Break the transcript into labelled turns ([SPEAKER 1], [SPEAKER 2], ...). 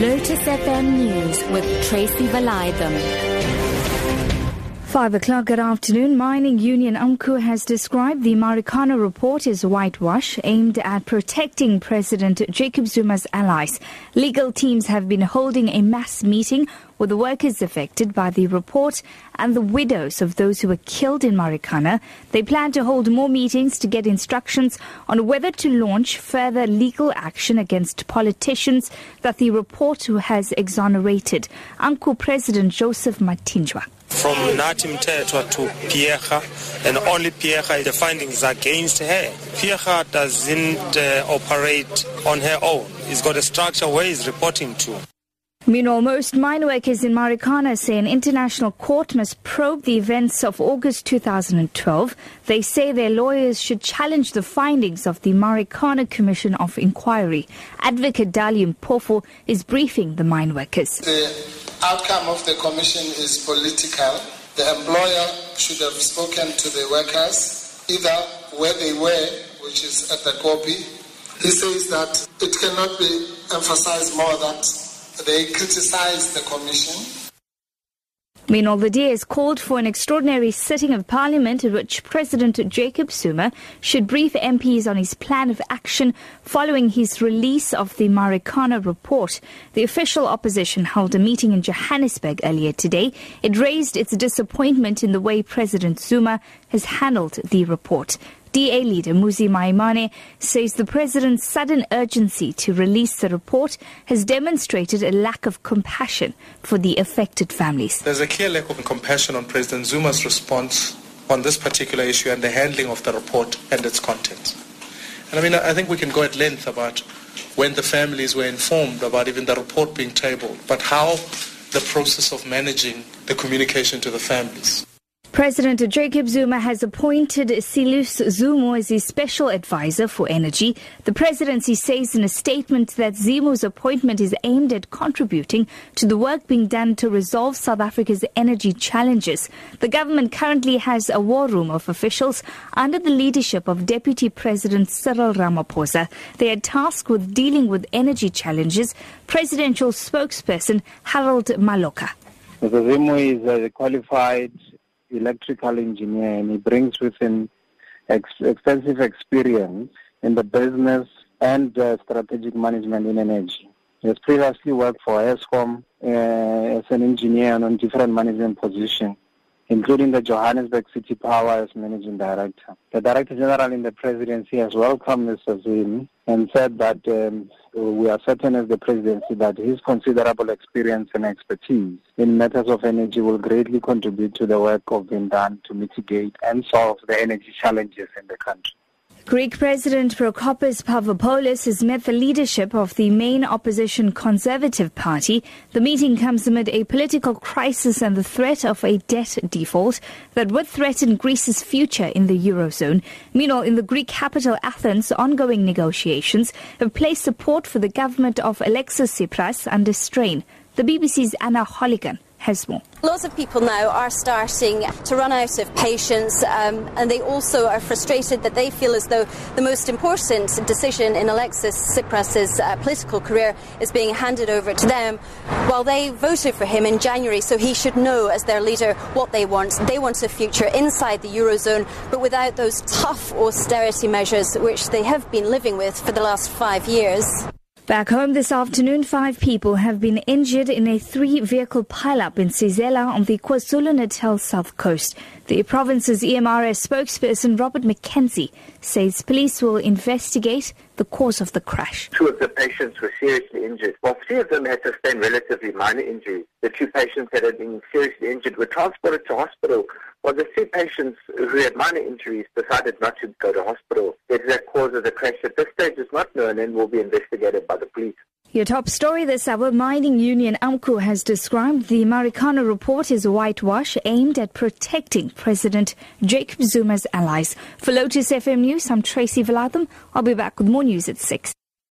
[SPEAKER 1] Lotus FM News with Tracy Valaydham.
[SPEAKER 2] Five o'clock good afternoon. Mining Union AMCU has described the Marikana report as whitewash aimed at protecting President Jacob Zuma's allies. Legal teams have been holding a mass meeting with the workers affected by the report and the widows of those who were killed in Marikana. They plan to hold more meetings to get instructions on whether to launch further legal action against politicians that the report has exonerated. AMCU President Joseph Mathunjwa
[SPEAKER 3] from Nathi Mthethwa to Phiyega, and only Phiyega, the findings against her. Phiyega doesn't uh, operate on her own. It's got a structure where he's reporting to.
[SPEAKER 2] Meanwhile, most mine workers in Marikana say an international court must probe the events of August 2012. They say their lawyers should challenge the findings of the Marikana Commission of Inquiry. Advocate Dali Mpofu is briefing the mine workers.
[SPEAKER 4] The outcome of the commission is political. The employer should have spoken to the workers, either where they were, which is at the koppie. He says that it cannot be emphasized more that they criticize the commission
[SPEAKER 2] Meanwhile, the DA has called for an extraordinary sitting of Parliament at which President Jacob Zuma should brief MPs on his plan of action following his release of the Marikana report. The official opposition held a meeting in Johannesburg earlier today. It raised its disappointment in the way President Zuma has handled the report. DA leader Mmusi Maimane says the president's sudden urgency to release the report has demonstrated a lack of compassion for the affected families.
[SPEAKER 5] There's a clear lack of compassion on President Zuma's response on this particular issue and the handling of the report and its contents. And I mean, I think we can go at length about when the families were informed about even the report being tabled, but how the process of managing the communication to the families.
[SPEAKER 2] President Jacob Zuma has appointed Silus Zimu as his special advisor for energy. The presidency says in a statement that Zimu's appointment is aimed at contributing to the work being done to resolve South Africa's energy challenges. The government currently has a war room of officials under the leadership of Deputy President Cyril Ramaphosa. They are tasked with dealing with energy challenges. Presidential spokesperson Harold Maloka.
[SPEAKER 6] Mr. Is uh, a qualified electrical engineer and he brings with him ex- extensive experience in the business and uh, strategic management in energy. He has previously worked for Eskom uh, as an engineer and on different management positions including the Johannesburg City Power as managing director. The Director General in the presidency has welcomed Mr. Zim and said that um, we are certain as the presidency that his considerable experience and expertise in matters of energy will greatly contribute to the work of being done to mitigate and solve the energy challenges in the country.
[SPEAKER 2] Greek President Prokopis Pavlopoulos has met the leadership of the main opposition Conservative Party. The meeting comes amid a political crisis and the threat of a debt default that would threaten Greece's future in the Eurozone. Meanwhile, in the Greek capital Athens, ongoing negotiations have placed support for the government of Alexis Tsipras under strain. The BBC's Anna Holligan
[SPEAKER 7] Lots of people now are starting to run out of patience, um, and they also are frustrated that they feel as though the most important decision in Alexis Tsipras' uh, political career is being handed over to them, while they voted for him in January, so he should know as their leader what they want. They want a future inside the Eurozone, but without those tough austerity measures which they have been living with for the last five years.
[SPEAKER 2] Back home this afternoon, five people have been injured in a three-vehicle pileup in Sezela on the KwaZulu-Natal south coast. The province's EMRS spokesperson Robert McKenzie says police will investigate the cause of the crash.
[SPEAKER 8] Two of the patients were seriously injured, while three of them had sustained relatively minor injuries. The two patients that had been seriously injured were transported to hospital, while the three patients who had minor injuries decided not to go to hospital. The exact cause of the crash at this stage is will be investigated by the police.
[SPEAKER 2] Your top story this hour, mining union AMCU has described the Marikana report as a whitewash aimed at protecting President Jacob Zuma's allies. For Lotus FM News, I'm Tracy Valaydham. I'll be back with more news at 6.